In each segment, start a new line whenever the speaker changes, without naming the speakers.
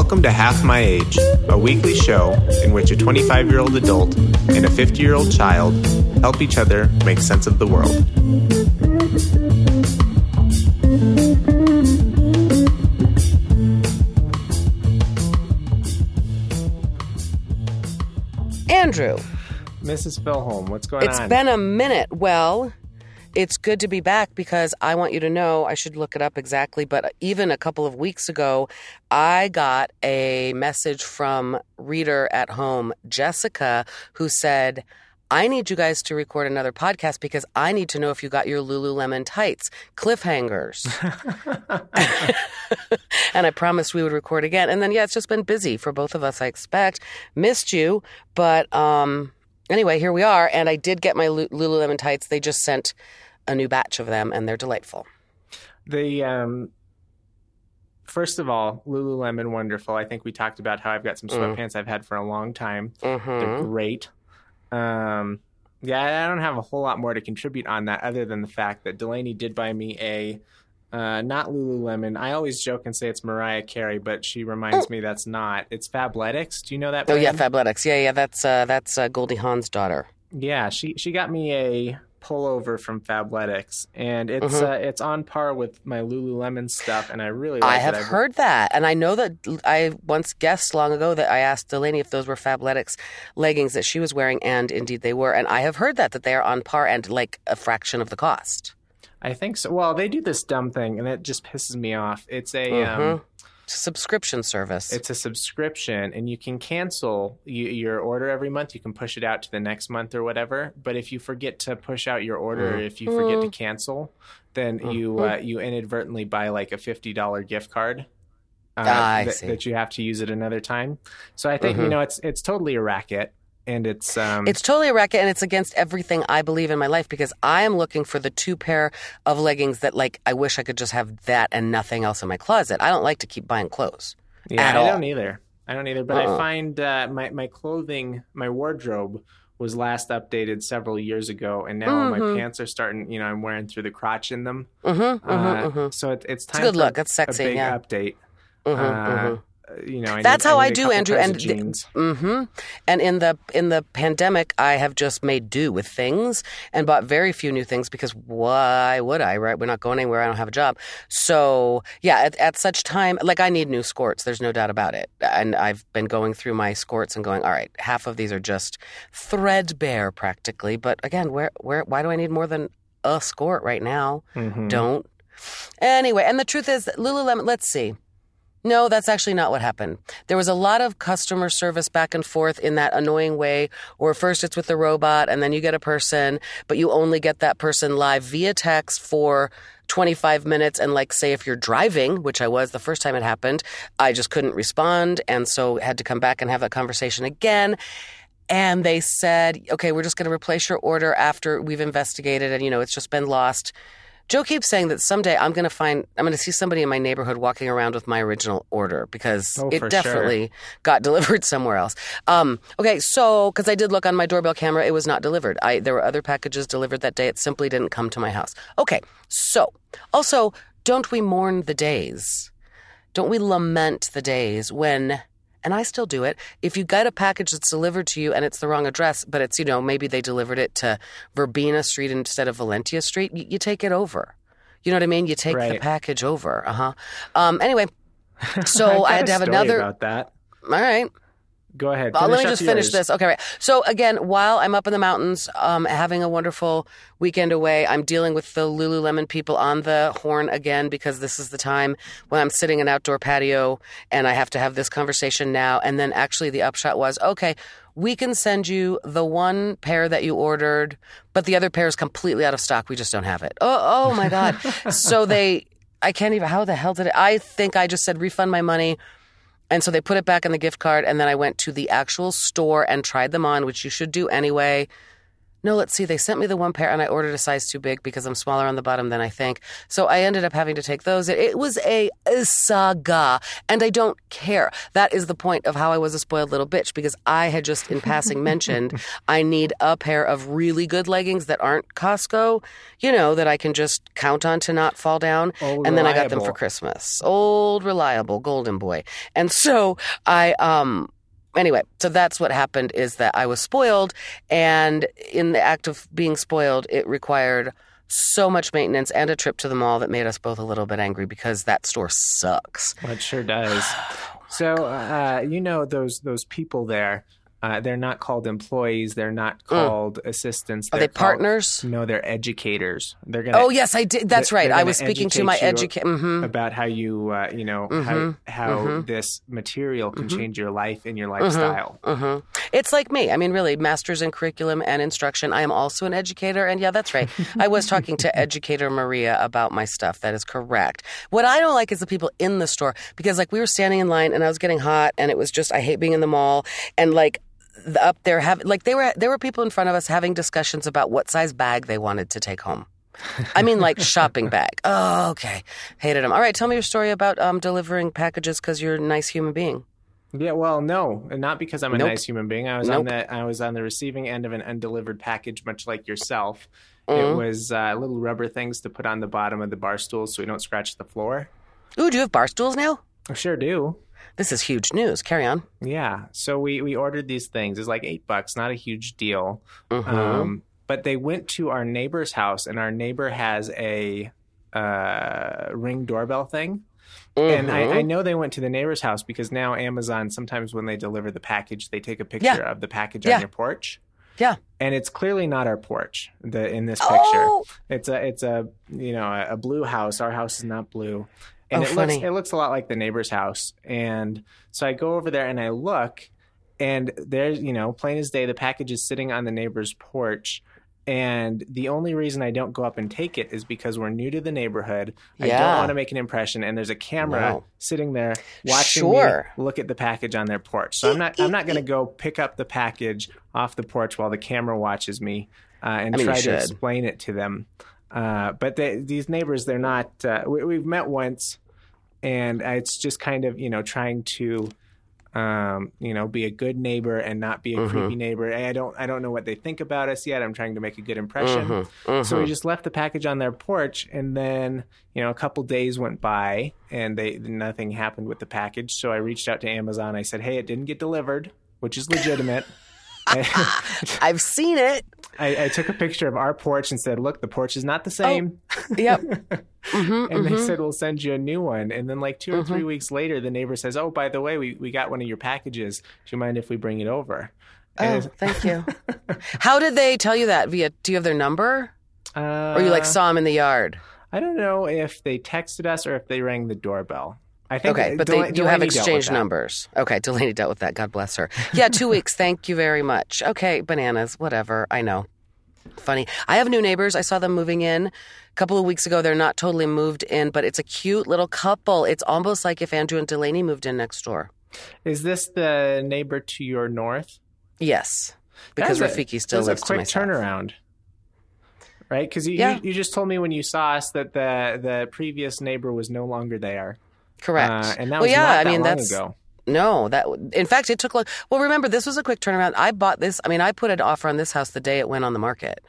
Welcome to Half My Age, a weekly show in which a 25 year old adult and a 50 year old child help each other make sense of the world.
Andrew,
Mrs. Philholm, what's going
it's
on?
It's been a minute. Well, it's good to be back because I want you to know I should look it up exactly, but even a couple of weeks ago, I got a message from reader at home, Jessica, who said, I need you guys to record another podcast because I need to know if you got your Lululemon tights cliffhangers. and I promised we would record again. And then, yeah, it's just been busy for both of us, I expect. Missed you, but um, anyway, here we are. And I did get my Lululemon tights. They just sent a new batch of them, and they're delightful.
the um, first of all, Lululemon, wonderful. I think we talked about how I've got some
Mm.
sweatpants I've had for a long time.
hmm
They're great. Um, yeah, I don't have a whole lot more to contribute on that other than the fact that Delaney did buy me a uh, not Lululemon. I always joke and say it's Mariah Carey, but she reminds me that's not. It's Fabletics. Do you know that?
Oh yeah. Fabletics. Yeah, yeah. That's uh, that's uh, Goldie Hawn's daughter.
Yeah, she she got me a pullover from Fabletics, and it's
Mhm.
uh, it's on par with my Lululemon stuff, and I really like
I have
I've-
heard that, and I know that I once guessed long ago that I asked Delaney if those were Fabletics leggings that she was wearing, and indeed they were. And I have heard that that they are on par and like a fraction of the cost.
I think so. Well, they do this dumb thing, and it just pisses me off. It's a um,
Mhm. It's a subscription service.
It's a subscription, and you can cancel y- your order every month. You can push it out to the next month or whatever. But if you forget to push out your order, or if you forget to cancel, then you uh, you inadvertently buy like a fifty dollar gift card. Uh,
Ah, I
that, you have to use it another time. So I think you
Mhm.
know it's it's totally a racket, and it's um
It's totally a racket and it's against everything I believe in my life because I am looking for the two pair of leggings that like I wish I could just have that and nothing else in my closet. I don't like to keep buying clothes.
Yeah, I
all.
don't either. I don't either. But
Uh-uh.
I find uh, my my clothing, my wardrobe was last updated several years ago, and now my
Mhm.
pants are starting. You know, I'm wearing through the crotch in them.
Mm-hmm.
Uh,
Mm-hmm. mm-hmm.
So it, it's time.
a good look. That's sexy,
A big
yeah.
update.
Mm-hmm.
uh,
mm-hmm.
Uh, You know, I
That's
need,
how
I,
I do, Andrew, and
of
the-
jeans.
hmm And in the in the pandemic, I have just made do with things and bought very few new things because why would I? Right? We're not going anywhere. I don't have a job. So yeah, at, at such time, like I need new skirts. There's no doubt about it. And I've been going through my skirts and going, all right, half of these are just threadbare practically. But again, where where why do I need more than a skirt right now?
Mhm.
Don't. Anyway, and the truth is, Lululemon. Let's see. No, that's actually not what happened. There was a lot of customer service back and forth in that annoying way, where first it's with the robot and then you get a person, but you only get that person live via text for 25 minutes. And, like, say if you're driving, which I was the first time it happened, I just couldn't respond. And so had to come back and have that conversation again. And they said, okay, we're just going to replace your order after we've investigated and, you know, it's just been lost. Joe keeps saying that someday I'm going to find, I'm going to see somebody in my neighborhood walking around with my original order because
Oh,
it definitely got delivered somewhere else. Um, okay, so because I did look on my doorbell camera, it was not delivered. I there were other packages delivered that day. It simply didn't come to my house. Okay, so also, don't we mourn the days? Don't we lament the days when? And I still do it. If you get a package that's delivered to you and it's the wrong address, but it's, you know, maybe they delivered it to Verbena Street instead of Valentia Street, you, you take it over. You know what I mean? You take the package over. Uh huh. Um, anyway, so
I've
I had to have
story
another.
about that.
All right.
Go ahead.
Let me just finish
yours.
this. Okay, right. So again, while I'm up in the mountains, um, having a wonderful weekend away, I'm dealing with the Lululemon people on the horn again because this is the time when I'm sitting in an outdoor patio and I have to have this conversation now. And then actually, the upshot was, okay, we can send you the one pair that you ordered, but the other pair is completely out of stock. We just don't have it. Oh, oh my god! so they, I can't even. How the hell did it? I think I just said refund my money. And so they put it back in the gift card, and then I went to the actual store and tried them on, which you should do anyway. No, let's see. They sent me the one pair and I ordered a size too big because I'm smaller on the bottom than I think. So I ended up having to take those. It, was a, saga and I don't care. That is the point of how I was a spoiled little bitch because I had just in passing mentioned I need a pair of really good leggings that aren't Costco, you know, that I can just count on to not fall down.
Old
and then I got them for Christmas. Old reliable golden boy. And so I um anyway, so that's what happened is that I was spoiled and in the act of being spoiled it required so much maintenance and a trip to the mall that made us both a little bit angry because that store sucks.
Well, it sure does. So uh, you know those those people there. Uh, they're not called employees. They're not called assistants.
Mm. Are
they're
they
called-
partners?
No, they're educators. They're gonna.
Oh yes, I did. That's right. I was speaking to my
educator
educate. hmm
about how you uh, you know how how this material can change your life and your lifestyle.
hmm It's like me. I mean, really, masters in curriculum and instruction. I am also an educator, and yeah, that's right. I was talking to educator Maria about my stuff. That is correct. What I don't like is the people in the store because, like, we were standing in line, and I was getting hot, and it was just I hate being in the mall, and like up there have like they were there were people in front of us having discussions about what size bag they wanted to take home. I mean, like shopping bag. Oh, okay. Hated them. All right, tell me your story about um, delivering packages because you're a nice human being.
Yeah, well, no, not because I'm a
Nope.
nice human being. I was
Nope.
on the I was on the receiving end of an undelivered package, much like yourself.
Mm.
It was uh, little rubber things to put on the bottom of the bar stools so we don't scratch the floor.
Ooh, do you have bar stools now?
I sure do.
This is huge news. Carry on.
Yeah. So we we ordered these things. It's like eight bucks, not a huge deal.
Mhm.
Um, but they went to our neighbor's house, and our neighbor has a uh, ring doorbell thing. And I,
Mhm.
I know they went to the neighbor's house because now Amazon sometimes when they deliver the package, they take a picture
Yeah.
of the package
Yeah.
on your porch.
Yeah.
And it's clearly not our porch. The in this picture,
Oh,
it's a it's a you know a, a blue house. Our house is not blue, and
Oh,
it
funny.
looks it looks a lot like the neighbor's house. And so I go over there and I look, and there's you know plain as day the package is sitting on the neighbor's porch. And the only reason I don't go up and take it is because we're new to the neighborhood. Yeah. I don't want to make an impression, and there's a camera sitting there watching
Sure.
me look at the package on their porch. So I'm not I'm not going to go pick up the package off the porch while the camera watches me uh, and
I mean,
try to explain it to them. Uh, but they, these neighbors, they're not. Uh, we, we've met once, and it's just kind of you know trying to. Um, you know, be a good neighbor and not be a
Mm-hmm.
creepy neighbor. I don't, I don't know what they think about us yet. I'm trying to make a good impression.
Mhm.
So we just left the package on their porch, and then you know a couple days went by, and they nothing happened with the package. So I reached out to Amazon. I said, "Hey, it didn't get delivered," which is legitimate.
I've seen it.
I, I took a picture of our porch and said, "Look, the porch is not the same."
Yep. hmm
and they said, "We'll send you a new one." And then, like 2 or
Mm-hmm.
three weeks later, the neighbor says, "Oh, by the way, we, we got one of your packages. Do you mind if we bring it over?"
Oh,
And it's-
thank you. How did they tell you that? Via? Do you have their number,
uh,
or you like saw them in the yard?
I don't know if they texted us or if they rang the doorbell. I think
Okay, but
Del-
they you have
Delaney with
exchanged numbers. Okay, Delaney dealt with that. God bless her. Yeah, two weeks. Thank you very much. Okay, bananas. Whatever. I know. Funny. I have new neighbors. I saw them moving in a couple of weeks ago. They're not totally moved in, but it's a cute little couple. It's almost like if Andrew and Delaney moved in next door.
Is this the neighbor to your north?
Yes, because
That was a-
Rafiki still lives
a
to
quick
myself.
turnaround, right? Because you,
Yeah.
you you just told me when you saw us that the the previous neighbor was no longer there,
Correct.
Uh, and that
well,
was
yeah.
not
I mean,
long
that's
ago.
No, that in fact it took like well remember this was a quick turnaround. I bought this I mean I put an offer on this house the day it went on the market.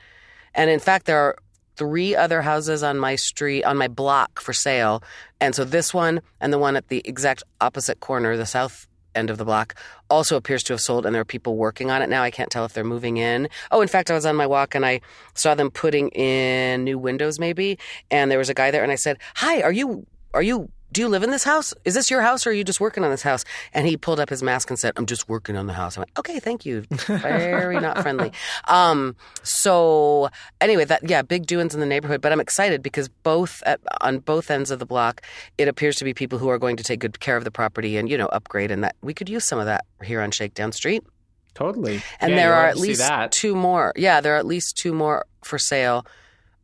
And in fact there are three other houses on my street on my block for sale. And so this one and the one at the exact opposite corner, the south end of the block, also appears to have sold and there are people working on it now. I can't tell if they're moving in. Oh, in fact I was on my walk and I saw them putting in new windows maybe and there was a guy there and I said, "Hi, are you are you do you live in this house? Is this your house or are you just working on this house? And he pulled up his mask and said, I'm just working on the house. I went, okay, thank you. Very not friendly. Um, so anyway, that, yeah, big doings in the neighborhood, but I'm excited because both at, on both ends of the block, it appears to be people who are going to take good care of the property and, you know, upgrade and that we could use some of that here on Shakedown Street.
Totally.
And
Yeah,
there are at least two more. Yeah, there are at least two more for sale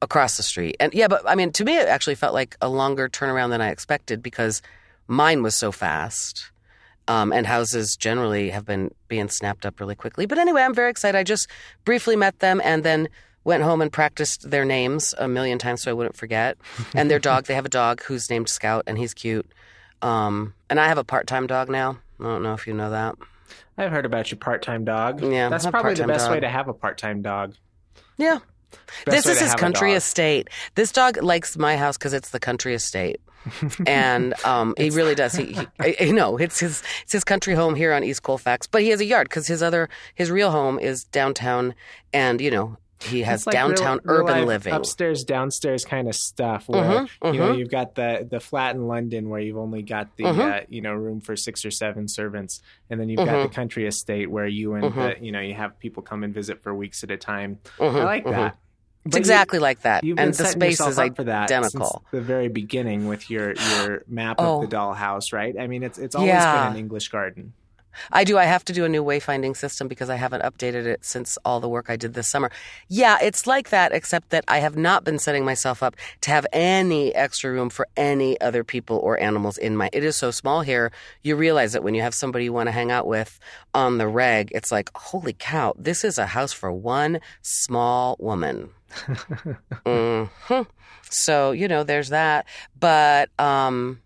across the street. And yeah, but I mean, to me, it actually felt like a longer turnaround than I expected because mine was so fast. Um, and houses generally have been being snapped up really quickly. But anyway, I'm very excited. I just briefly met them and then went home and practiced their names a million times so I wouldn't forget. And their dog, they have a dog who's named Scout and he's cute. Um, and I have a part time dog now. I don't know if you know that.
I've heard about your part-time dog.
Yeah,
that's probably the best way to have a part-time dog.
Yeah.
Best
this is his country estate. This dog likes my house because it's the country estate. and um, he really does. He, he, know it's his it's his country home here on East Colfax, but he has a yard because his other his real home is downtown, and you know he has
like
downtown
real- real
urban
life
living.
upstairs, downstairs kind of stuff. Where
Mhm,
you know
mhm.
you've got the the flat in London where you've only got the
Mhm.
uh, you know room for six or seven servants, and then you've got the country estate where you and
Mhm.
the, you know you have people come and visit for weeks at a time. I like that.
It's
But you-
exactly like that,
You've
and
been
the space is
up for that
identical.
since the very beginning with your your map
Oh.
of the dollhouse, right? I mean, it's it's always
Yeah.
been an English garden.
I do. I have to do a new wayfinding system because I haven't updated it since all the work I did this summer. Yeah, it's like that, except that I have not been setting myself up to have any extra room for any other people or animals in my. It is so small here. You realize that when you have somebody you want to hang out with on the reg, it's like, holy cow, this is a house for one small woman. hmm So you know, there's that. But um,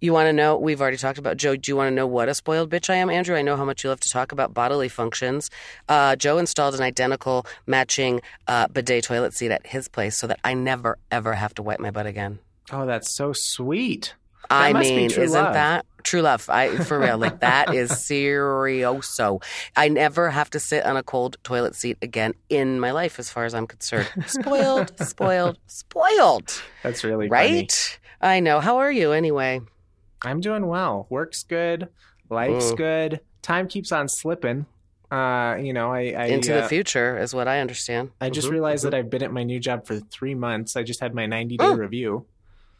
you want to know? We've already talked about Joe. Do you want to know what a spoiled bitch I am, Andrew? I know how much you love to talk about bodily functions. Uh, Joe installed an identical matching uh, bidet toilet seat at his place so that I never ever have to wipe my butt again.
Oh, that's so sweet.
I
must be
mean,
true
isn't
love.
that true love? I for real, like that is serioso. I never have to sit on a cold toilet seat again in my life, as far as I'm concerned. Spoiled, spoiled, spoiled.
That's really funny.
Right? I know. How are you anyway?
I'm doing well. Work's good. Life's
Mm.
good. Time keeps on slipping. Uh, you know, I, I
Into
uh,
the future is what I understand.
I just
Mhm,
realized
mhm.
that I've been at my new job for three months. I just had my 90 day
Mm.
review.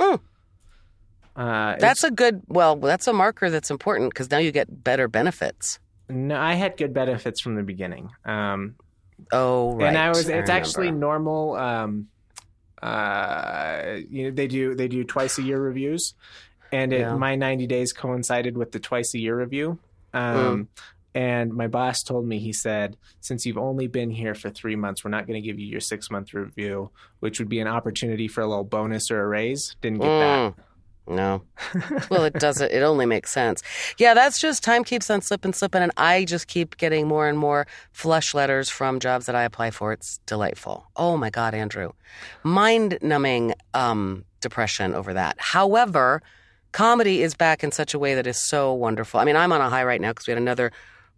Mm.
Uh,
That's a good. Well, that's a marker that's important because now you get better benefits.
no, I had good benefits from the beginning. Um,
Oh, right.
and I was.
I
It's actually normal. Um, uh, you know, they do they do twice a year reviews, and it,
Yeah.
my 90 days coincided with the twice a year review.
Mm.
Um, And my boss told me, he said, since you've only been here for three months, we're not going to give you your six month review, which would be an opportunity for a little bonus or a raise. Didn't get
Mm. No. well, it doesn't. It only makes sense. Yeah, that's just time keeps on slipping, slipping, and I just keep getting more and more flush letters from jobs that I apply for. It's delightful. Oh my God, Andrew, mind numbing um, depression over that. However, comedy is back in such a way that is so wonderful. I mean, I'm on a high right now because we had another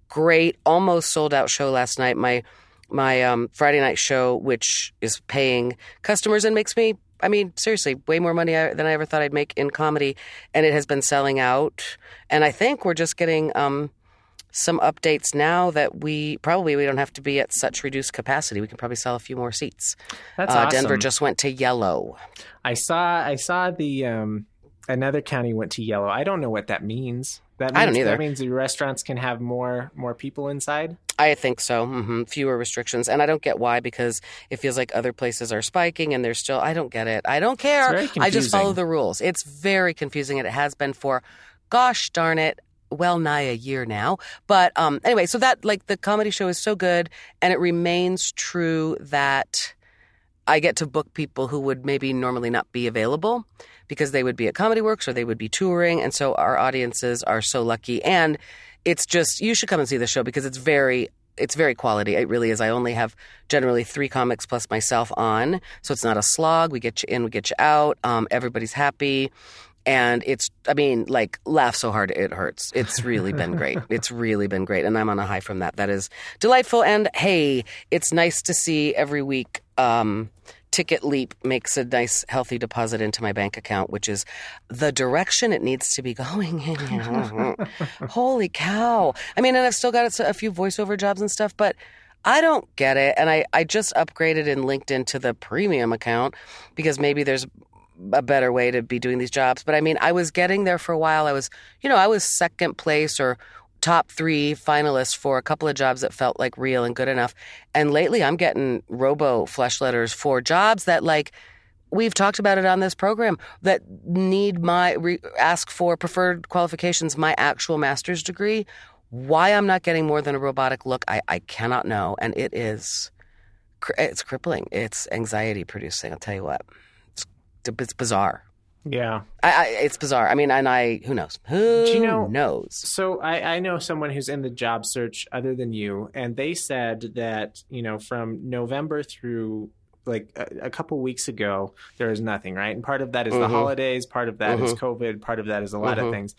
great, almost sold out show last night. My my um, Friday night show, which is paying customers and makes me, I mean, seriously, way more money than I ever thought I'd make in comedy, and it has been selling out. And I think we're just getting um, some updates now that we probably we don't have to be at such reduced capacity. We can probably sell a few more seats.
That's
uh,
awesome.
Denver just went to yellow.
I saw I saw the um, another county went to yellow. I don't know what that means. That means,
I don't either.
That means the restaurants can have more more people inside.
I think so. hmm Fewer restrictions, and I don't get why because it feels like other places are spiking, and they're still. I don't get it. I don't care. I just follow the rules. It's very confusing, and it has been for, gosh darn it, well nigh a year now. But um, anyway, so that like the comedy show is so good, and it remains true that I get to book people who would maybe normally not be available because they would be at Comedy Works or they would be touring. And so our audiences are so lucky. And it's just, you should come and see the show because it's very, it's very quality. It really is. I only have generally three comics plus myself on. So it's not a slog. We get you in, we get you out. Um, everybody's happy. And it's, I mean, like, laugh so hard it hurts. It's really been great. It's really been great. And I'm on a high from that. That is delightful. And hey, it's nice to see every week. Um, TicketLeap makes a nice, healthy deposit into my bank account, which is the direction it needs to be going. In. Holy cow. I mean, and I've still got a few voiceover jobs and stuff, but I don't get it. And I, I just upgraded in LinkedIn to the premium account because maybe there's a better way to be doing these jobs. But I mean, I was getting there for a while. I was, you know, I was second place or top three finalists for a couple of jobs that felt like real and good enough. And lately I'm getting robo flesh letters for jobs that like we've talked about it on this program that need my re, ask for preferred qualifications, my actual master's degree. Why I'm not getting more than a robotic look, I, I cannot know, and it is it's crippling. It's anxiety producing. I'll tell you what, it's, it's bizarre.
Yeah,
I, I, it's bizarre. I mean, and I who knows who
you know-
knows.
So I, I know someone who's in the job search other than you, and they said that you know from November through like a, a couple weeks ago there is nothing right, and part of that is the
Mhm.
holidays, part of that is
Mhm.
COVID, part of that is a lot
Mhm.
of things.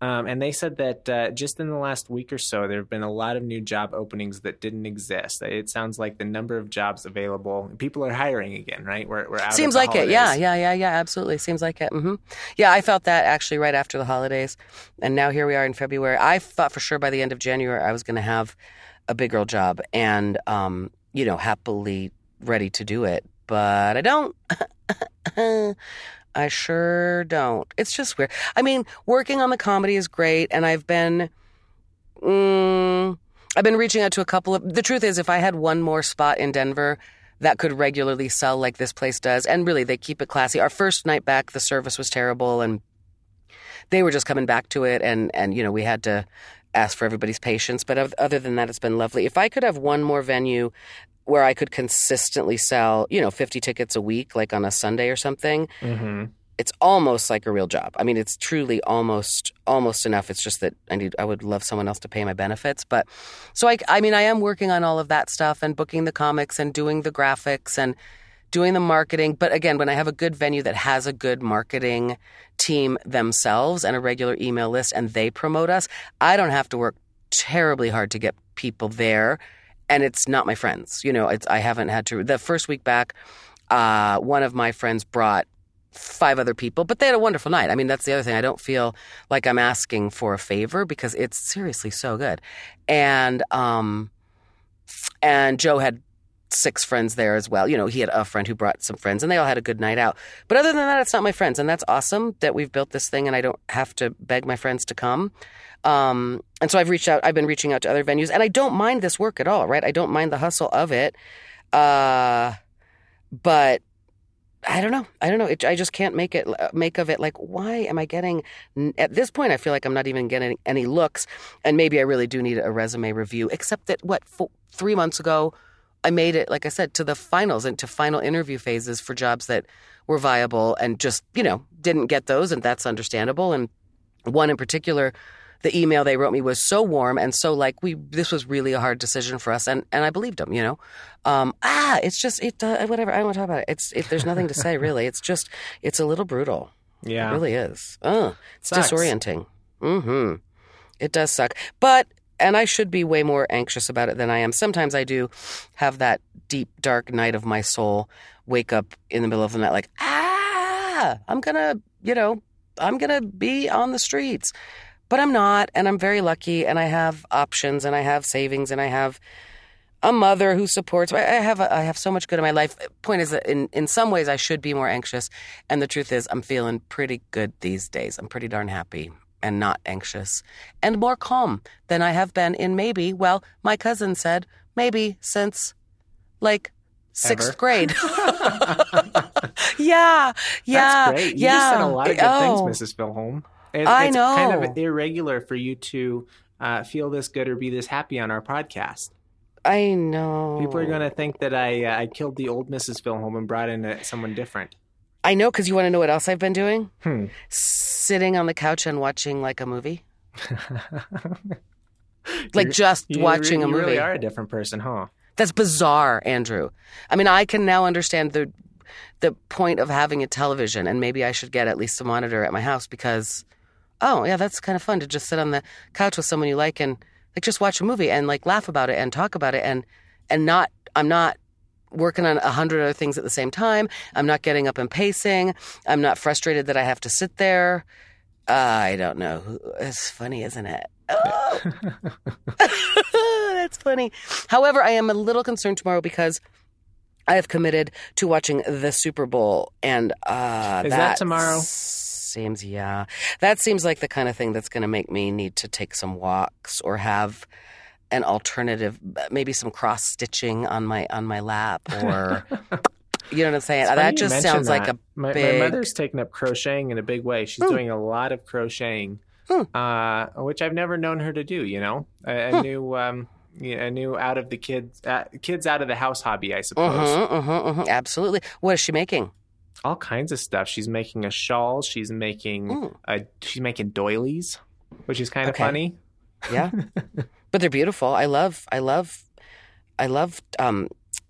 Um, and they said that uh, just in the last week or so, there have been a lot of new job openings that didn't exist. It sounds like the number of jobs available, people are hiring again, right? We're, we're out.
Seems
of the
like it. Yeah, yeah, yeah, yeah. Absolutely. Seems like it. hmm Yeah, I felt that actually right after the holidays, and now here we are in February. I thought for sure by the end of January I was going to have a big girl job, and um, you know, happily ready to do it, but I don't. I sure don't. It's just weird. I mean, working on the comedy is great, and I've been. Mm, I've been reaching out to a couple of. The truth is, if I had one more spot in Denver that could regularly sell like this place does, and really they keep it classy. Our first night back, the service was terrible, and they were just coming back to it, and and you know we had to ask for everybody's patience. But other than that, it's been lovely. If I could have one more venue where I could consistently sell, you know, fifty tickets a week, like on a Sunday or something,
Mhm.
it's almost like a real job. I mean, it's truly almost almost enough. It's just that I need I would love someone else to pay my benefits. But so I I mean, I am working on all of that stuff and booking the comics and doing the graphics and doing the marketing. But again, when I have a good venue that has a good marketing team themselves and a regular email list and they promote us, I don't have to work terribly hard to get people there. And it's not my friends. You know, it's I haven't had to the first week back, uh, one of my friends brought five other people, but they had a wonderful night. I mean, that's the other thing. I don't feel like I'm asking for a favor because it's seriously so good. And um and Joe had six friends there as well. You know, he had a friend who brought some friends and they all had a good night out. But other than that, it's not my friends. And that's awesome that we've built this thing and I don't have to beg my friends to come. Um, and so I've reached out, I've been reaching out to other venues and I don't mind this work at all, right? I don't mind the hustle of it. Uh, but I don't know. I don't know. It, I just can't make it make of it like why am I getting at this point I feel like I'm not even getting any looks and maybe I really do need a resume review except that what fo- 3 months ago I made it like I said to the finals and to final interview phases for jobs that were viable and just, you know, didn't get those and that's understandable and one in particular the email they wrote me was so warm and so like we this was really a hard decision for us and and I believed them you know? Um ah it's just it uh, whatever I don't want to talk about it. It's it, there's nothing to say really. It's just it's a little brutal.
Yeah.
it really is. Oh it's
Sucks.
disorienting. Mm-hmm. It does suck. But and I should be way more anxious about it than I am. Sometimes I do have that deep dark night of my soul wake up in the middle of the night like ah I'm gonna you know I'm gonna be on the streets but I'm not, and I'm very lucky, and I have options, and I have savings, and I have a mother who supports. I I have a, I have so much good in my life. Point is that in in some ways I should be more anxious, and the truth is I'm feeling pretty good these days. I'm pretty darn happy and not anxious, and more calm than I have been in maybe. Well, my cousin said maybe since like sixth
Ever.
grade. yeah, yeah,
That's great. You
yeah.
just said a lot of good
Oh.
things, Mrs. Philholm. It,
I
it's kind of irregular for you to uh, feel this good or be this happy on our podcast.
I know.
People are going to think that I uh, I killed the old Mrs. Philholm and brought in uh someone different.
I know because you want to know what else I've been doing?
Hmm.
Sitting on the couch and watching like a movie, like
You're-
just
You
watching
re-
a
you
movie.
really are a different person, huh?
That's bizarre, Andrew. I mean, I can now understand the the point of having a television, and maybe I should get at least a monitor at my house because, oh yeah, that's kind of fun to just sit on the couch with someone you like and like just watch a movie and like laugh about it and talk about it and and not I'm not working on a hundred other things at the same time. I'm not getting up and pacing. I'm not frustrated that I have to sit there. I don't know. It's funny, isn't it? Oh. That's funny. However, I am a little concerned tomorrow because I have committed to watching the Super Bowl, and uh,
Is that tomorrow?
Seems yeah. That seems like the kind of thing that's going to make me need to take some walks or have an alternative, maybe some cross stitching on my on my lap, or You know what I'm saying? That just sounds like a
my,
big-
my mother's taken up crocheting in a big way. She's
Hmm.
doing a lot of crocheting,
Hmm.
uh, which I've never known her to do. You know, a, a new, um, yeah, a new out of the kids, uh, kids out of the house hobby, I suppose.
Mhm, mhm, mhm, absolutely. What is she making?
All kinds of stuff. She's making a shawl. She's making
Mm.
a, she's making doilies, which is kind of
Okay.
funny.
Yeah, but they're beautiful. I love, I love, I love um,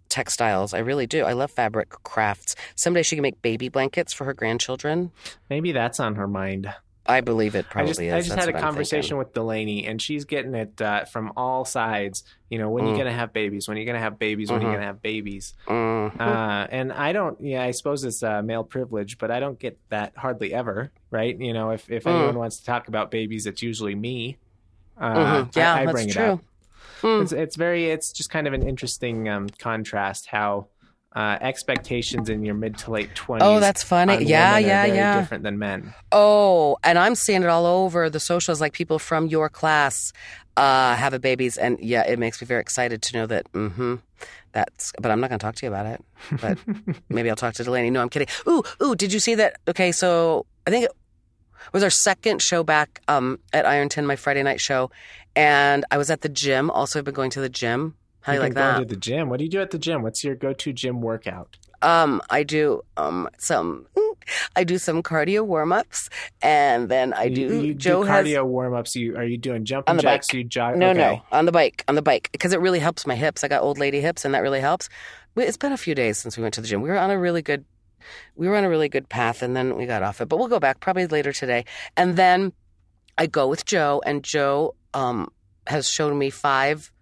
textiles. I really do. I love fabric crafts. Someday she can make baby blankets for her grandchildren.
Maybe that's on her mind.
I believe it probably
I just,
is.
I just
That's
had a conversation with Delaney, and she's getting it uh, from all sides. You know, when
Mm.
you gonna have babies? When you gonna have babies? When
Mhm.
you gonna have babies?
Mhm.
Uh, and I don't. Yeah, I suppose it's uh, male privilege, but I don't get that hardly ever. Right? You know, if if
Mm.
anyone wants to talk about babies, it's usually me. Uh,
Mhm. Yeah,
I, I
that's
it
true.
up.
Mm.
It's, it's very. It's just kind of an interesting um, contrast how. Uh, expectations in your mid to late twenties.
Oh, that's funny. Yeah, yeah, yeah.
Different than men.
Oh, and I'm seeing it all over the socials. Like people from your class uh, have a babies, and yeah, it makes me very excited to know that. Mm-hmm. That's. But I'm not going to talk to you about it. But maybe I'll talk to Delaney. No, I'm kidding. Ooh, ooh. Did you see that? Okay, so I think it was our second show back um, at Ironton, my Friday night show, and I was at the gym. Also, I've been going to the gym. How you like that?
Going to the gym. What do you do at the gym? What's your go-to gym workout?
Um, I do um some. I do some cardio warm ups, and then I do.
You, you
Joe
do
has
cardio warm-ups. You are you doing jumping
On the
jacks?
bike.
You jog?
No,
okay.
no, on the bike, on the bike, because it really helps my hips. I got old lady hips, and that really helps. It's been a few days since we went to the gym. We were on a really good, we were on a really good path, and then we got off it. But we'll go back probably later today. And then I go with Joe, and Joe um, has shown me five.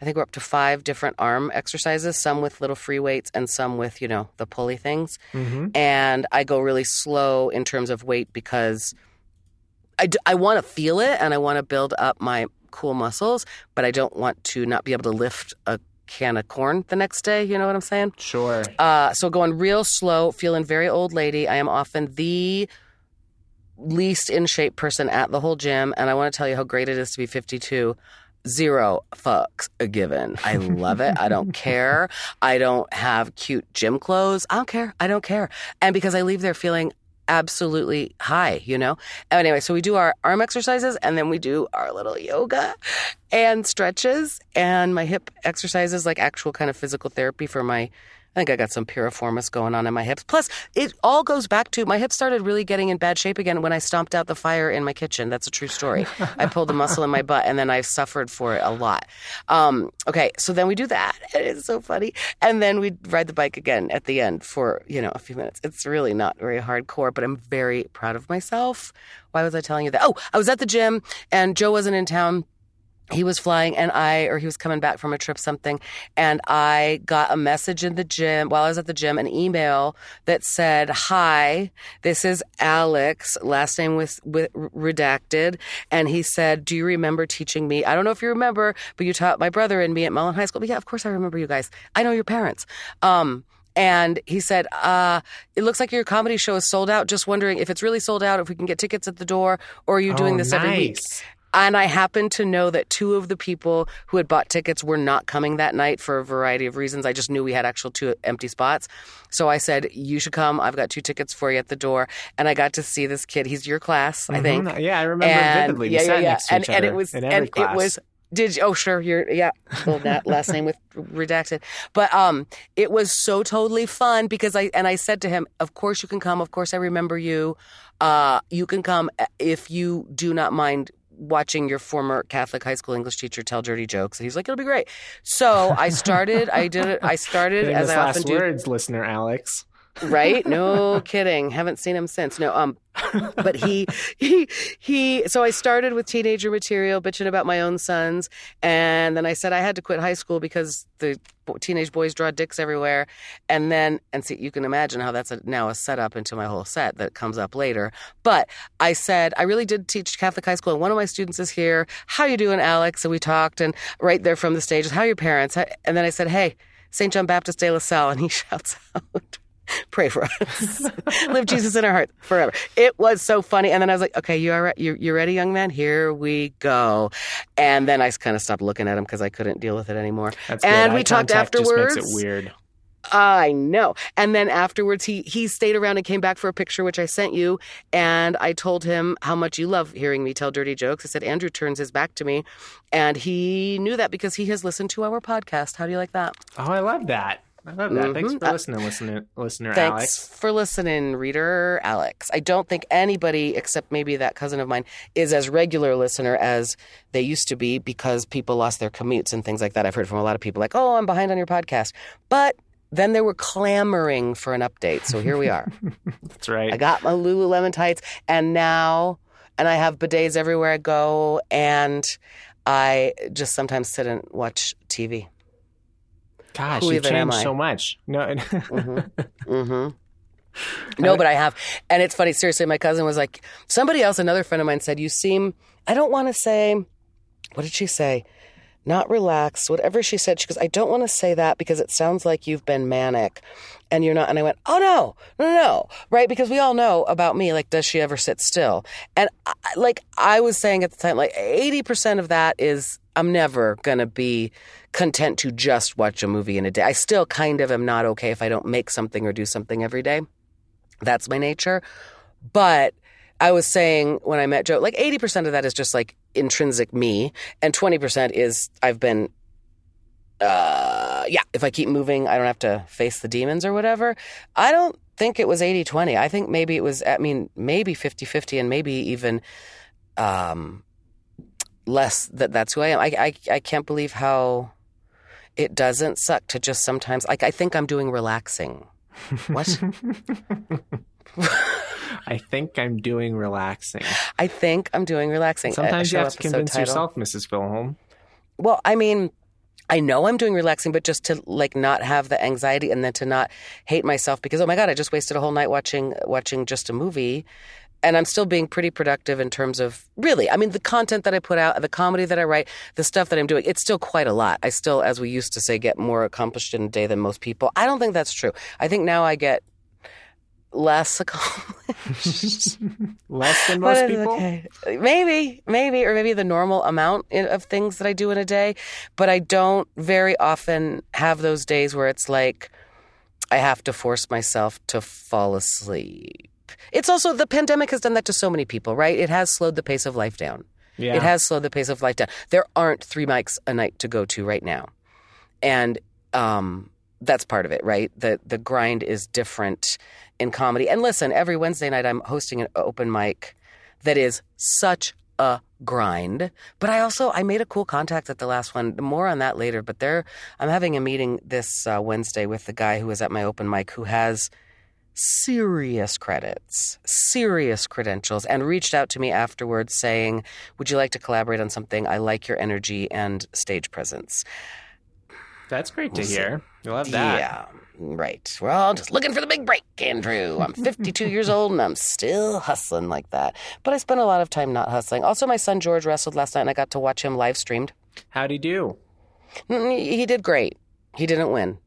I think we're up to five different arm exercises. Some with little free weights, and some with you know the pulley things
hmm
and I go really slow in terms of weight because I, d- I want to feel it and I want to build up my cool muscles, but I don't want to not be able to lift a can of corn the next day. You know what I'm saying?
Sure.
Uh, so going real slow, feeling very old lady. I am often the least in shape person at the whole gym, and I want to tell you how great it is to be 52. Zero fucks a given. I love it. I don't care. I don't have cute gym clothes. I don't care. I don't care. And because I leave there feeling absolutely high, you know? Anyway, so we do our arm exercises and then we do our little yoga and stretches and my hip exercises, like actual kind of physical therapy for my. I think I got some piriformis going on in my hips. Plus, it all goes back to my hips started really getting in bad shape again when I stomped out the fire in my kitchen. That's a true story. I pulled a muscle in my butt and then I suffered for it a lot. Um, okay, so then we do that. It's so funny. And then we ride the bike again at the end for, you know, a few minutes. It's really not very hardcore, but I'm very proud of myself. Why was I telling you that? Oh, I was at the gym and Joe wasn't in town he was flying and I, or he was coming back from a trip, something, and I got a message in the gym while I was at the gym, an email that said, Hi, this is Alex, last name with, with redacted. And he said, Do you remember teaching me? I don't know if you remember, but you taught my brother and me at Mullen High School. But yeah, of course I remember you guys. I know your parents. Um, and he said, uh, it looks like your comedy show is sold out. Just wondering if it's really sold out, if we can get tickets at the door, or are you doing
Oh,
this every week? And I happened to know that two of the people who had bought tickets were not coming that night for a variety of reasons. I just knew we had actual two empty spots. So I said, You should come. I've got two tickets for you at the door. And I got to see this kid. He's your class, I think.
Mhm. Yeah, I remember
And-
vividly. We
yeah, yeah, yeah. and, and it was and
class.
it was did you, oh sure you're yeah well that last name with redacted but um it was so totally fun because I and I said to him of course you can come of course I remember you uh you can come if you do not mind watching your former Catholic high school English teacher tell dirty jokes and he's like it'll be great so I started I did it I started
Famous
as I often
last
do
words, listener Alex.
Right? No kidding. Haven't seen him since. No, um, but he, he, he. So I started with teenager material, bitching about my own sons, and then I said I had to quit high school because the teenage boys draw dicks everywhere, and then and see you can imagine how that's a, now a setup into my whole set that comes up later. But I said I really did teach Catholic high school, and one of my students is here. How you doing, Alex? And we talked, and right there from the stage, how are your parents? And then I said, Hey, St. John Baptist de La Salle, and he shouts out. Pray for us. Live Jesus in our hearts forever. It was so funny. And then I was like, okay, you are you you ready, young man? Here we go. And then I kind of stopped looking at him because I couldn't deal with it anymore.
That's good.
And
Eye
we talked
contact just
afterwards.
makes it weird.
I know. And then afterwards, he he stayed around and came back for a picture, which I sent you. And I told him how much you love hearing me tell dirty jokes. I said Andrew turns his back to me, and he knew that because he has listened to our podcast. How do you like that?
Oh, I love that. I love that. Thanks
Mhm.
for
Uh,
listening, listener, listener
Thanks
Alex.
for listening, reader Alex. I don't think anybody except maybe that cousin of mine is as regular a listener as they used to be because people lost their commutes and things like that. I've heard from a lot of people like, "Oh, I'm behind on your podcast," but then they were clamoring for an update. So here we are.
That's right.
I got my Lululemon tights, and now, and I have bidets everywhere I go, and I just sometimes sit and watch TV.
Gosh,
who
you've changed so much. No,
hmm No, but I have. And it's funny, seriously, my cousin was like, somebody else, another friend of mine said, You seem, I don't want to say, what did she say? Not relaxed, whatever she said. She goes, I don't want to say that because it sounds like you've been manic and you're not. And I went, Oh, no, no, no. Right? Because we all know about me. Like, does she ever sit still? And I, like I was saying at the time, like 80% of that is I'm never going to be content to just watch a movie in a day. I still kind of am not okay if I don't make something or do something every day. That's my nature. But I was saying when I met Joe, like 80% of that is just like intrinsic me, and 20% is I've been, uh, yeah, if I keep moving, I don't have to face the demons or whatever. I don't think it was 80 20. I think maybe it was, I mean, maybe 50 50 and maybe even, um, less that that's who I am. I, I, I can't believe how it doesn't suck to just sometimes, like, I think I'm doing relaxing. What?
I think I'm doing relaxing.
I think I'm doing relaxing.
Sometimes you have to convince
title.
yourself, Mrs. Philholm.
Well, I mean, I know I'm doing relaxing, but just to like not have the anxiety and then to not hate myself because oh my god, I just wasted a whole night watching watching just a movie. And I'm still being pretty productive in terms of really, I mean, the content that I put out, the comedy that I write, the stuff that I'm doing, it's still quite a lot. I still, as we used to say, get more accomplished in a day than most people. I don't think that's true. I think now I get less accomplished.
Less than most people.
okay. Maybe, maybe, or maybe the normal amount of things that I do in a day. But I don't very often have those days where it's like I have to force myself to fall asleep. It's also the pandemic has done that to so many people, right? It has slowed the pace of life down.
Yeah.
It has slowed the pace of life down. There aren't three mics a night to go to right now. And um, that's part of it, right? The the grind is different in comedy. And listen, every Wednesday night I'm hosting an open mic that is such a grind. But I also I made a cool contact at the last one. More on that later. But there, I'm having a meeting this uh, Wednesday with the guy who was at my open mic who has serious credits, serious credentials, and reached out to me afterwards saying, Would you like to collaborate on something? I like your energy and stage presence.
That's great to hear. You love that.
Yeah, right. We're all just looking for the big break, Andrew. I'm 52 years old and I'm still hustling like that. But I spent a lot of time not hustling. Also, my son George wrestled last night and I got to watch him live streamed.
How'd he do?
Mm, He did great. He didn't win.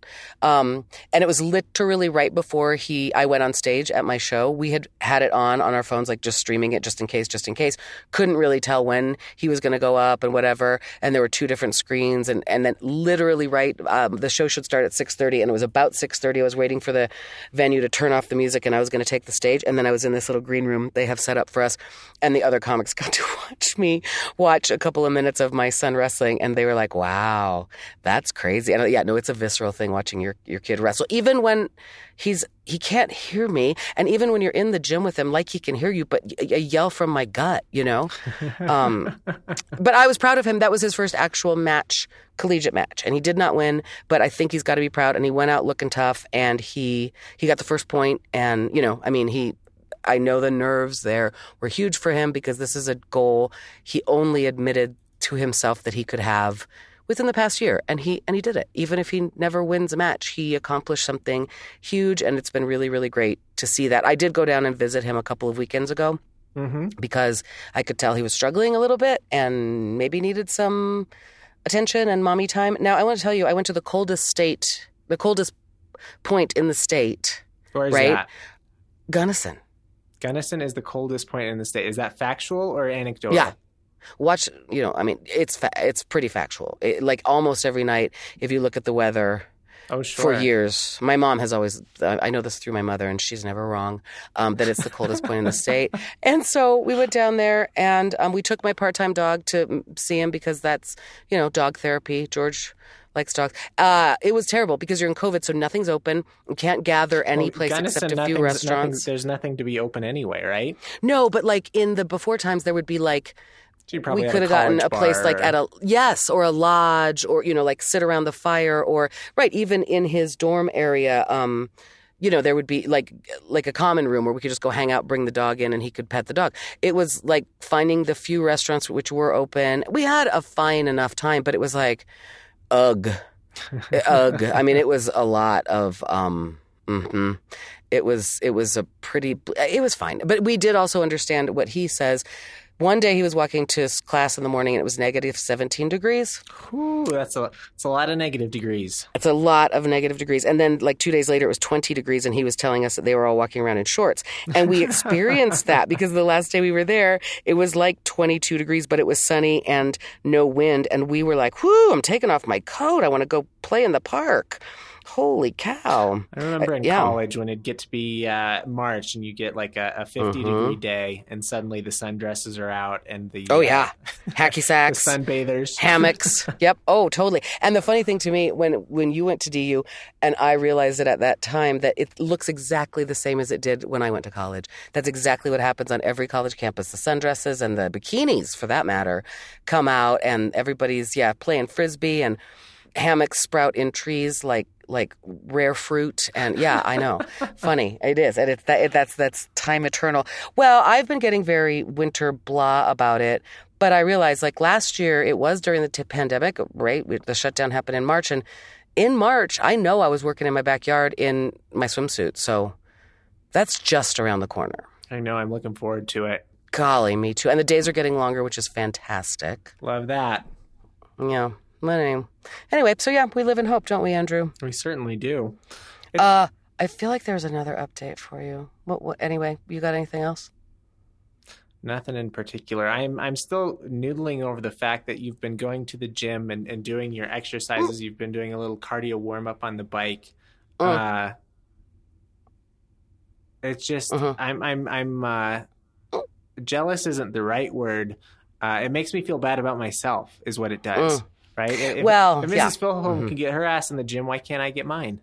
Um, and it was literally right before he I went on stage at my show. We had had it on on our phones, like just streaming it just in case, just in case. Couldn't really tell when he was going to go up and whatever. And there were two different screens, and and then literally right, um, the show should start at six thirty, and it was about six thirty. I was waiting for the venue to turn off the music, and I was going to take the stage. And then I was in this little green room they have set up for us, and the other comics got to watch me watch a couple of minutes of my son wrestling, and they were like, "Wow, that's crazy." And yeah, no, it's a visceral thing watching your your kid wrestle, even when he's he can't hear me, and even when you're in the gym with him, like he can hear you, but a yell from my gut, you know. Um, but I was proud of him. That was his first actual match, collegiate match, and he did not win. But I think he's got to be proud, and he went out looking tough, and he he got the first point, and you know, I mean, he I know the nerves there were huge for him because this is a goal he only admitted to himself that he could have within the past year and he and he did it even if he never wins a match he accomplished something huge and it's been really really great to see that I did go down and visit him a couple of weekends ago
Mm-hmm.
because I could tell he was struggling a little bit and maybe needed some attention and mommy time. Now, I want to tell you, I went to the coldest state, the coldest point in the state,
Where's
Right.
that?
Gunnison.
Gunnison is the coldest point in the state. Is that factual or anecdotal?
Yeah. Watch, you know, I mean, it's fa- it's pretty factual. It, like almost every night, if you look at the weather,
Oh, sure.
for years. My mom has always, uh, I know this through my mother, and she's never wrong, um, that it's the coldest point in the state. And so we went down there and um, we took my part time dog to see him because that's, you know, dog therapy. George likes dogs. Uh, it was terrible because you're in COVID, so nothing's open. You can't gather any
Well,
place
Gunnison,
except a few restaurants.
nothing- there's nothing to be open anyway, right?
No, but like in the before times, there would be like,
So
we could have gotten a place like at a yes or a lodge or you know like sit around the fire or right even in his dorm area um you know there would be like like a common room where we could just go hang out bring the dog in and he could pet the dog. It was like finding the few restaurants which were open. We had a fine enough time but it was like ugh. Ugh. I mean it was a lot of um mhm. it was it was a pretty it was fine. But we did also understand what he says one day he was walking to his class in the morning and it was negative 17 degrees.
Whew, that's a it's a lot of negative degrees.
it's a lot of negative degrees. And then like two days later it was 20 degrees and he was telling us that they were all walking around in shorts. And we experienced that because the last day we were there it was like 22 degrees but it was sunny and no wind. And we were like whoo i'm taking off my coat. I want to go play in the park holy cow
I remember in
yeah.
college when it'd get to be uh, March and you get like a, a 50
Mhm.
degree day, and suddenly the sundresses are out and the
oh
uh,
yeah hacky
the
sacks
sunbathers.
hammocks. yep. Oh, totally. And the funny thing to me when when you went to DU and I realized it at that time that it looks exactly the same as it did when I went to college. That's exactly what happens on every college campus. The sundresses and the bikinis for that matter come out and everybody's yeah, playing frisbee and hammocks sprout in trees like like rare fruit. And yeah i know. Funny. It is. And it's that it, that's that's time eternal. Well i've been getting very winter blah about it. But i realized like last year it was during the t- pandemic right? The shutdown happened in march. And in march i know i was working in my backyard in my swimsuit. So that's just around the corner.
I know. I'm looking forward to it.
golly me too. And the days are getting longer which is fantastic.
Love that.
yeah anyway, anyway so yeah we live in hope don't we andrew
We certainly do.
Uh, I feel like there's another update for you. What, what? Anyway, you got anything else?
Nothing in particular. I'm I'm still noodling over the fact that you've been going to the gym and, and doing your exercises. You've been doing a little cardio warm up on the bike.
Mm.
Uh, it's just
Mhm.
I'm I'm I'm uh, jealous isn't the right word. Uh, it makes me feel bad about myself, is what it does. Right? If,
Well,
if Mrs.
yeah.
Philholm
Mhm.
can get her ass in the gym, why can't I get mine?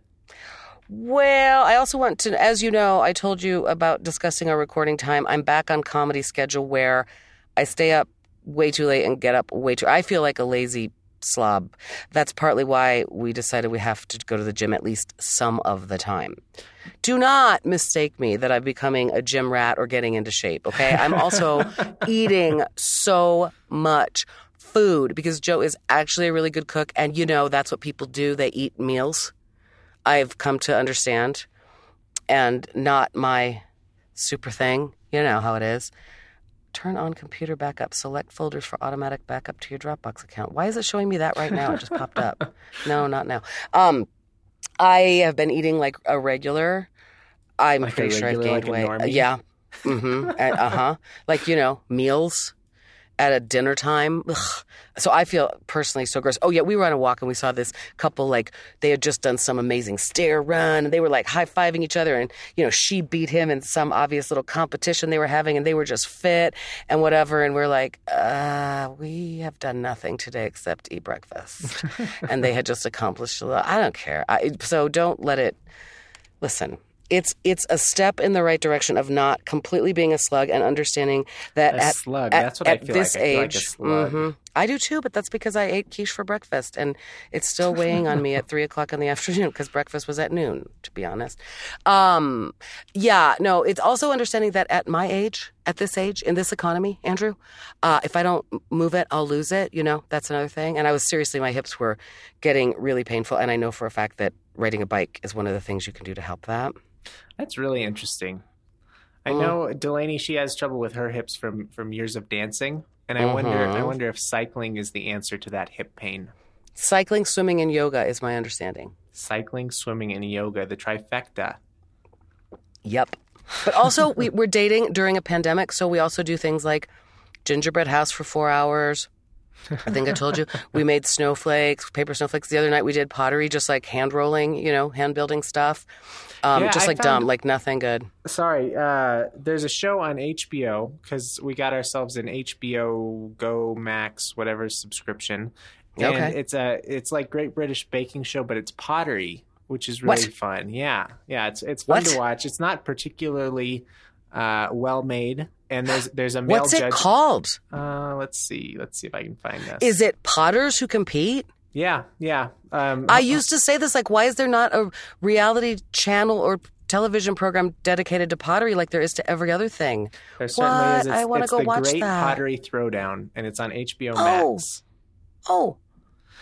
Well, I also want to, as you know, I told you about discussing our recording time. I'm back on comedy schedule where I stay up way too late and get up way too. I feel like a lazy slob. That's partly why we decided we have to go to the gym at least some of the time. Do not mistake me that I'm becoming a gym rat or getting into shape, okay? I'm also eating so much food because Joe is actually a really good cook and you know that's what people do. They eat meals. I've come to understand and not my super thing. You know how it is. Turn on computer backup. Select folders for automatic backup to your Dropbox account. Why is it showing me that right now? It just popped up. No, not now. Um, I have been eating like a regular. I'm
Like
pretty sure I've
regular,
gained
like
weight. yeah. Mm-hmm. uh huh. Like you know, meals at a dinner time. Ugh. So I feel personally so gross. Oh yeah, we were on a walk and we saw this couple like they had just done some amazing stair run and they were like high fiving each other and you know she beat him in some obvious little competition they were having and they were just fit and whatever and we're like, uh, we have done nothing today except eat breakfast and they had just accomplished a lot. I don't care. I, so don't let it. Listen, it's it's a step in the right direction of not completely being a slug and understanding that
A
at
slug.
at,
That's what I feel
this
like. I feel like
age. mhm. I do too, but that's because I ate quiche for breakfast, and it's still weighing on me at three o'clock in the afternoon because breakfast was at noon. To be honest, um, yeah, no. It's also understanding that at my age, at this age, in this economy, Andrew, uh, if I don't move it, I'll lose it. You know, that's another thing. And I was seriously, my hips were getting really painful, and I know for a fact that riding a bike is one of the things you can do to help that.
That's really interesting. I
Mm.
know Delaney. She has trouble with her hips from from years of dancing, and I wonder. I
Mhm.
wonder if cycling is the answer to that hip pain.
Cycling, swimming, and yoga is my understanding.
Cycling, swimming, and yoga, the trifecta.
Yep. But also, we, we're dating during a pandemic, so we also do things like gingerbread house for four hours, I think I told you we made snowflakes, paper snowflakes. The other night we did pottery, just like hand rolling, you know, hand building stuff. Um,
Yeah,
just
I
like
found-
dumb, like nothing good.
Sorry, uh, there's a show on HBO because we got ourselves an HBO Go Max whatever subscription, and
Okay.
it's a it's like Great British Baking Show, but it's pottery, which is really
What?
fun. Yeah, yeah, it's it's fun
What?
to watch. It's not particularly uh, well made, and there's there's a male
What's it
judge.
called?
Uh, let's see, let's see if I can find this.
Is it potters who compete?
yeah, yeah. Um,
I used to say this, like, why is there not a reality channel or television program dedicated to pottery like there is to every other thing?
there certainly
What?
is. It's,
I wanna go
the
watch
Great
that.
Pottery Throwdown, and it's on HBO
Oh.
Max.
Oh,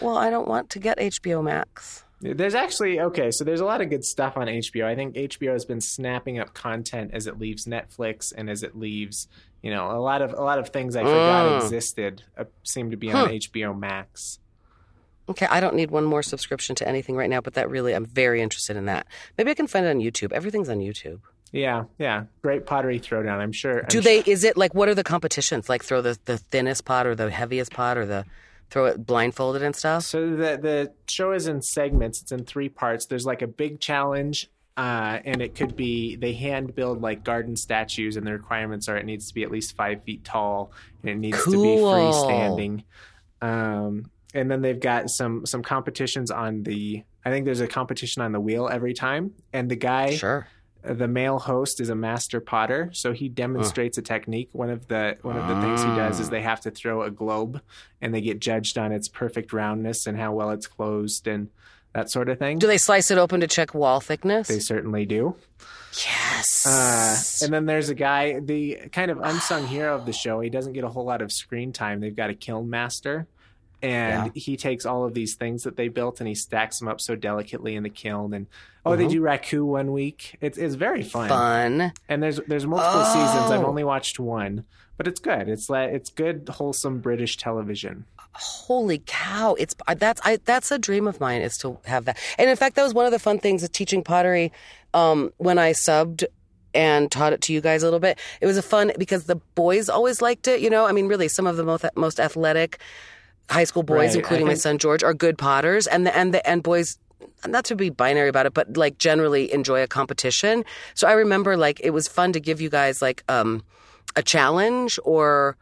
well, I don't want to get HBO Max.
There's actually okay, so there's a lot of good stuff on HBO. I think HBO has been snapping up content as it leaves Netflix and as it leaves, you know, a lot of a lot of things I forgot
Mm.
existed uh, seem to be on HBO Max.
Okay, I don't need one more subscription to anything right now, but that really, I'm very interested in that. Maybe I can find it on YouTube. Everything's on YouTube.
Yeah, yeah, great pottery throwdown. I'm sure.
Do
I'm
they, is it like, what are the competitions? Like throw the, the thinnest pot or the heaviest pot or the throw it blindfolded and stuff?
So the the show is in segments. It's in three parts. There's like a big challenge, uh, and it could be they hand build like garden statues, and the requirements are it needs to be at least five feet tall, and it needs to be
Cool.
freestanding. Um, and then they've got some some competitions on the. I think there's a competition on the wheel every time, and the guy
Sure.
The male host is a master potter, so he demonstrates a technique. One of the one of the things he does is they have to throw a globe, and they get judged on its perfect roundness and how well it's closed and that sort of thing.
Do they slice it open to check wall thickness?
They certainly do.
yes.
Uh, and then there's a guy, the kind of unsung hero of the show. He doesn't get a whole lot of screen time. They've got a kiln master, and he takes all of these things that they built and he stacks them up so delicately in the kiln. And oh, they do raku one week. It's it's very fun.
Fun.
And there's there's multiple seasons. I've
Oh.
only watched one, but it's good. It's it's good, wholesome British television.
Holy cow! It's that's I that's a dream of mine is to have that. And in fact, that was one of the fun things of teaching pottery um, when I subbed and taught it to you guys a little bit. It was a fun because the boys always liked it. You know, I mean, really, some of the most most athletic high school boys,
Right,
including my son George, are good potters, and the, and the, and boys. Not to be binary about it, but like generally enjoy a competition. So I remember like it was fun to give you guys like um, a challenge or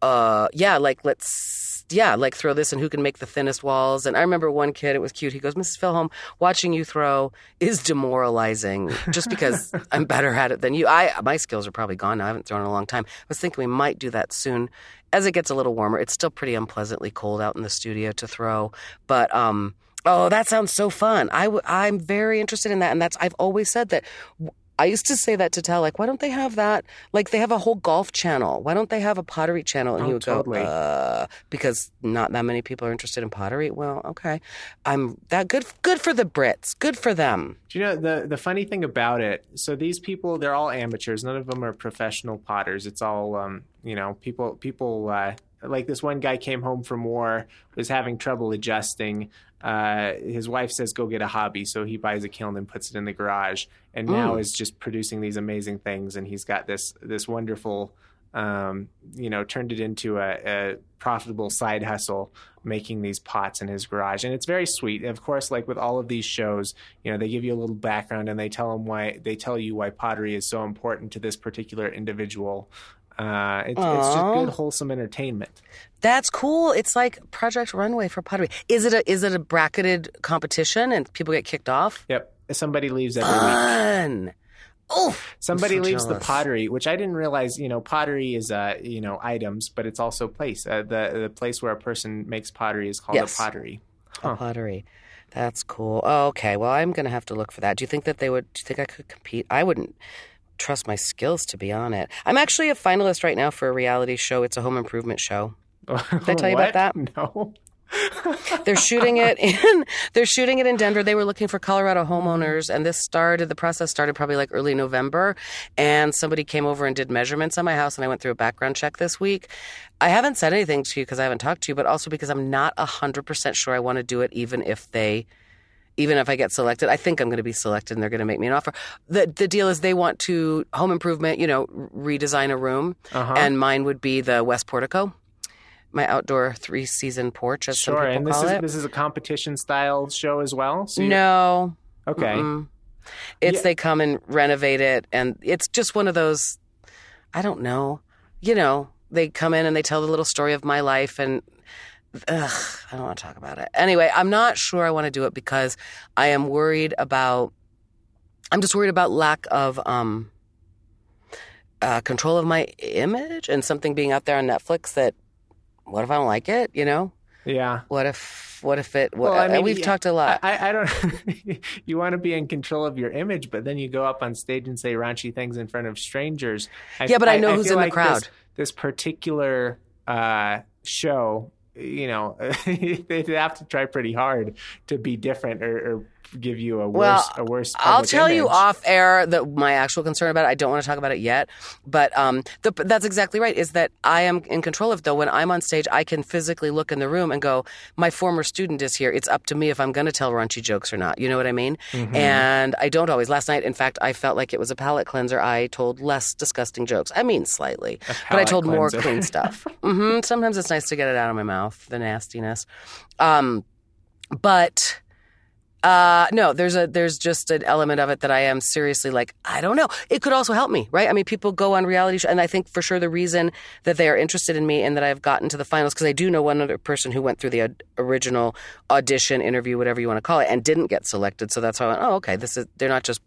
uh yeah like let's yeah like throw this and who can make the thinnest walls. And i remember one kid it was cute. He goes mrs philholm watching you throw is demoralizing just because i'm better at it than you. I my skills are probably gone now. I haven't thrown in a long time. I was thinking we might do that soon as it gets a little warmer it's still pretty unpleasantly cold out in the studio to throw but um oh that sounds so fun. I w- i'm very interested in that and that's i've always said that I used to say that to Tal, like, why don't they have that? Like, they have a whole golf channel. Why don't they have a pottery channel? And he
Oh,
would
totally.
go, uh, because not that many people are interested in pottery. Well, okay, I'm that good. Good for the Brits. Good for them.
Do you know the the funny thing about it? So these people, they're all amateurs. None of them are professional potters. It's all um, you know, people people uh, like this one guy came home from war, was having trouble adjusting. Uh, his wife says go get a hobby, so he buys a kiln and puts it in the garage, and now is just producing these amazing things. And he's got this this wonderful, um, you know, turned it into a, a profitable side hustle, making these pots in his garage, and it's very sweet. Of course, like with all of these shows, you know, they give you a little background and they tell them why they tell you why pottery is so important to this particular individual. Uh, it's, it's just good, wholesome entertainment.
That's cool. It's like Project Runway for pottery. Is it a is it a bracketed competition and people get kicked off?
Yep. Somebody leaves every week.
Fun. Oh,
Somebody
so
leaves the pottery, which I didn't realize. You know, pottery is uh, you know items, but it's also place. Uh, the the place where a person makes pottery is called
Yes.
a pottery.
a pottery. That's cool. Oh, okay. Well, I'm gonna have to look for that. Do you think that they would? Do you think I could compete? I wouldn't trust my skills to be on it. I'm actually a finalist right now for a reality show. It's a home improvement show.
Oh, did
I tell you about that?
No.
They're shooting it in they're shooting it in Denver. They were looking for Colorado homeowners and this started the process started probably like early November and somebody came over and did measurements on my house and I went through a background check this week. I haven't said anything to you because I haven't talked to you, but also because I'm not 100% sure I want to do it even if they even if I get selected, I think I'm going to be selected and they're going to make me an offer. The the deal is they want to home improvement, you know, redesign a room
Uh-huh.
and mine would be the west portico my outdoor three season porch, as some
Sure,
people
and this
call
is
it.
this is a competition style show as well. So
no,
okay,
Mm-mm. It's
Yeah.
they come and renovate it, and it's just one of those. I don't know. You know, they come in and they tell the little story of my life, and ugh, I don't want to talk about it. Anyway, I'm not sure I want to do it because I am worried about. I'm just worried about lack of um, uh, control of my image and something being out there on Netflix that. What if I don't like it? You know.
yeah.
What if? What if it? What,
Well, I mean,
we've
yeah,
talked a lot.
I, I don't. you want to be in control of your image, but then you go up on stage and say raunchy things in front of strangers.
Yeah, but I know who's
feel
in the crowd.
This, this particular uh, show, you know, they have to try pretty hard to be different or, or give you a
Well,
worse, a worse.
I'll tell you off air that my actual concern about it. I don't want to talk about it yet, but um, the, that's exactly right. Is that I am in control of though. When I'm on stage, I can physically look in the room and go, "My former student is here. It's up to me if I'm going to tell raunchy jokes or not." You know what I mean?
Mm-hmm.
And I don't always. Last night, in fact, I felt like it was a palate cleanser. I told less disgusting jokes. I mean, slightly, but I told more clean stuff. hmm Sometimes it's nice to get it out of my mouth, the nastiness. Um, but uh, no, there's a there's just an element of it that I am seriously like I don't know. It could also help me, right? I mean, people go on reality show, and I think for sure the reason that they are interested in me and that I've gotten to the finals because I do know one other person who went through the original audition, interview, whatever you want to call it, and didn't get selected. So that's why I went, oh, okay, this is they're not just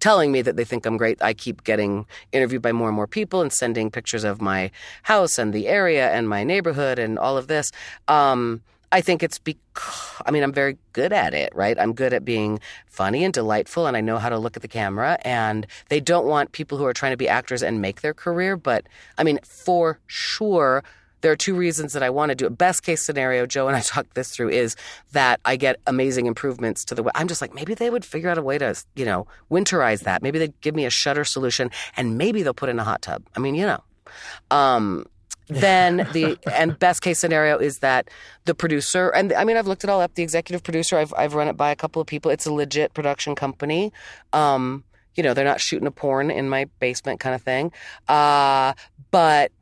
telling me that they think I'm great. I keep getting interviewed by more and more people and sending pictures of my house and the area and my neighborhood and all of this. Um, I think it's because, I mean, I'm very good at it, right? I'm good at being funny and delightful, and I know how to look at the camera. And they don't want people who are trying to be actors and make their career. But I mean, for sure, there are two reasons that I want to do it. Best case scenario, Joe and I talked this through, is that I get amazing improvements to the. way. I'm just like, maybe they would figure out a way to, you know, winterize that. Maybe they'd give me a shutter solution, and maybe they'll put in a hot tub. I mean, you know. Um, then the and best case scenario is that the producer and I mean I've looked it all up. The executive producer I've I've run it by a couple of people. It's a legit production company. Um, you know they're not shooting a porn in my basement kind of thing. Uh, but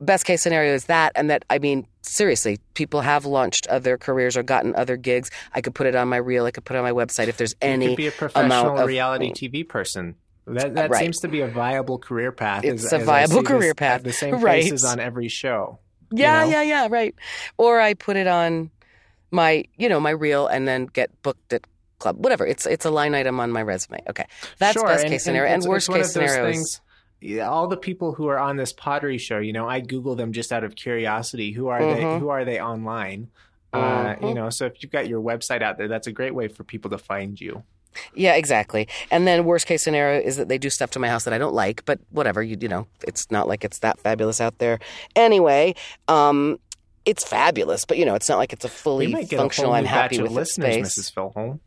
best case scenario is that and that I mean seriously people have launched other careers or gotten other gigs. I could put it on my reel. I could put it on my website if there's
You
any
could be a professional
of
reality TV person. That that
Right.
seems to be a viable career path.
It's
as-
a
as
viable
see this-
career path.
The same
Right.
faces on every show.
Yeah,
know?
yeah, yeah, right. Or I put it on my, you know, my reel and then get booked at club, whatever. It's it's a line item on my resume. Okay, that's
Sure,
best
and-
case scenario. And,
it's-
worst case scenario is
yeah, all the people who are on this pottery show, you know, I Google them just out of curiosity. Who are they?
Mhm.
Who are they online? Uh, you
Mhm.
know, so if you've got your website out there, that's a great way for people to find you.
Yeah, exactly. And then worst case scenario is that they do stuff to my house that I don't like, but whatever. You you know, it's not like it's that fabulous out there. Anyway, um, it's fabulous, but you know, it's not like it's a fully
might get a
functional. I'm happy with
of listeners,
space.
Mrs. Philholm.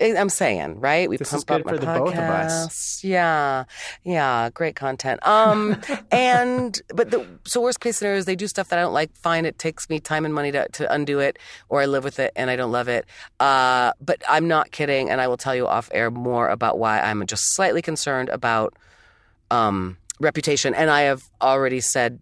I'm saying, right? We
This
pump up
for the both of us.
Yeah, yeah, great content. Um, and but the so worst case scenario is they do stuff that I don't like. Fine, it takes me time and money to to undo it, or I live with it and I don't love it. Uh, but I'm not kidding, and I will tell you off air more about why I'm just slightly concerned about um reputation. And I have already said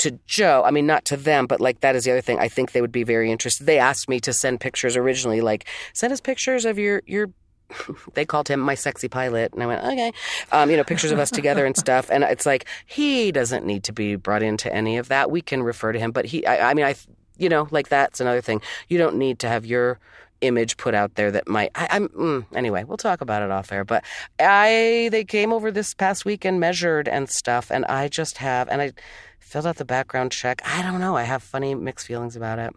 to Joe, I mean, not to them, but like that is the other thing. I think they would be very interested. They asked me to send pictures originally, like send us pictures of your your. They called him my sexy pilot, and I went okay. Um, you know, pictures of us together and stuff. And it's like he doesn't need to be brought into any of that. We can refer to him, but he. I, I mean, I. You know, like that's another thing. You don't need to have your image put out there that might. I, I'm mm, anyway. We'll talk about it off air. But I they came over this past week and measured and stuff, and I just have and I filled out the background check. I don't know. I have funny mixed feelings about it.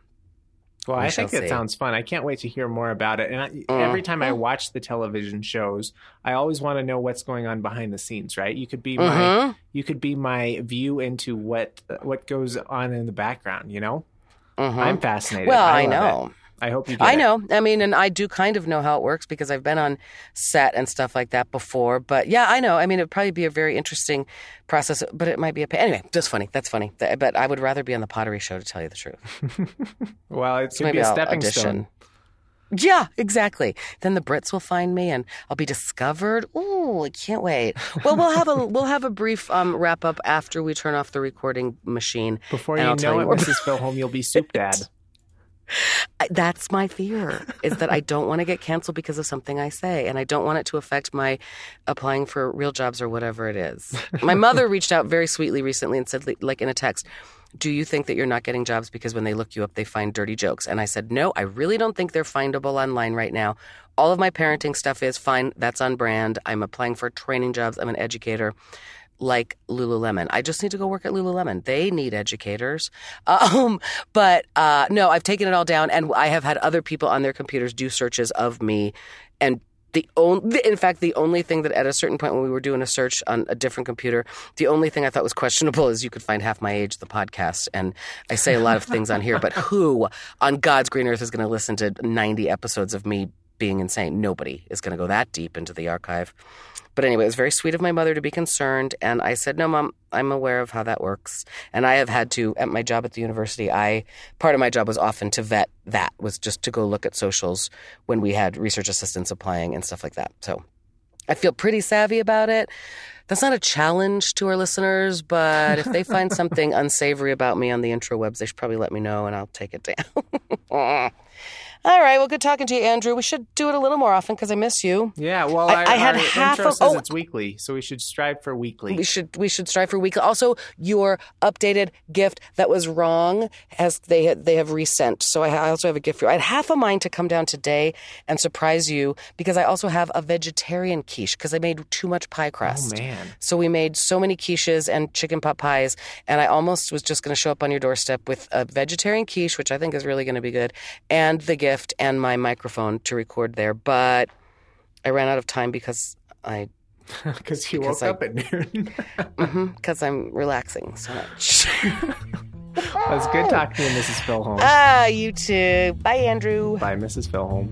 Well,
We
I
shall
think it
see.
sounds fun. I can't wait to hear more about it. And I,
Mm.
every time I watch the television shows, I always want to know what's going on behind the scenes. Right? You could be my
Mhm.
you could be my view into what what goes on in the background. You know,
Mhm.
I'm fascinated.
well, I,
love
know.
it. I hope you. Get
I
it.
know. I mean, and I do kind of know how it works because I've been on set and stuff like that before. But yeah, I know. I mean, it'd probably be a very interesting process, but it might be a pain. Anyway, just funny. That's funny. But I would rather be on the pottery show to tell you the truth.
Well, it
So
could be
maybe
a
I'll
stepping
audition.
stone.
Yeah, exactly. Then the Brits will find me, and I'll be discovered. Ooh, I can't wait. Well, we'll have a we'll have a brief um, wrap up after we turn off the recording machine.
Before you
I'll tell
know it,
more
Mrs. Philholm, you'll be soup dad.
That's my fear is that I don't want to get canceled because of something I say, and I don't want it to affect my applying for real jobs or whatever it is. My mother reached out very sweetly recently and said, like in a text, "Do you think that you're not getting jobs because when they look you up, they find dirty jokes?" And I said, "No, I really don't think they're findable online right now. All of my parenting stuff is fine. That's on brand. I'm applying for training jobs. I'm an educator." Like Lululemon. I just need to go work at Lululemon. They need educators. Um, but uh, no, I've taken it all down, and I have had other people on their computers do searches of me, and the only, in fact, the only thing that at a certain point when we were doing a search on a different computer, the only thing I thought was questionable is you could find half my age, the podcast, and I say a lot of things on here, but who on God's green earth is going to listen to ninety episodes of me being insane? Nobody is going to go that deep into the archive. But anyway, it was very sweet of my mother to be concerned. And I said, No, mom, I'm aware of how that works. And I have had to, at my job at the university, I, part of my job was often to vet that, was just to go look at socials when we had research assistants applying and stuff like that. So I feel pretty savvy about it. That's not a challenge to our listeners, but if they find something unsavory about me on the intro webs, they should probably let me know and I'll take it down. All right. Well, good talking to you, Andrew. We should do it a little more often because I miss you.
Yeah, well,
I-
our,
I had half of-
says
oh.
it's weekly, so we should strive for weekly.
We should we should strive for weekly. Also, your updated gift that was wrong has they they have resent. So I, I also have a gift for you. I had half a mind to come down today and surprise you because I also have a vegetarian quiche because I made too much pie oh, crust.
oh man,
So we made so many quiches and chicken pot pies, and I almost was just going to show up on your doorstep with a vegetarian quiche, which I think is really going to be good, and the gift shift and my microphone to record there, but I ran out of time because I
because
he
woke
I,
up at noon.
Because mm-hmm, I'm relaxing so much.
it was good talking to you, Mrs. Philholm.
Ah, you too. Bye, Andrew.
Bye, Mrs. Philholm.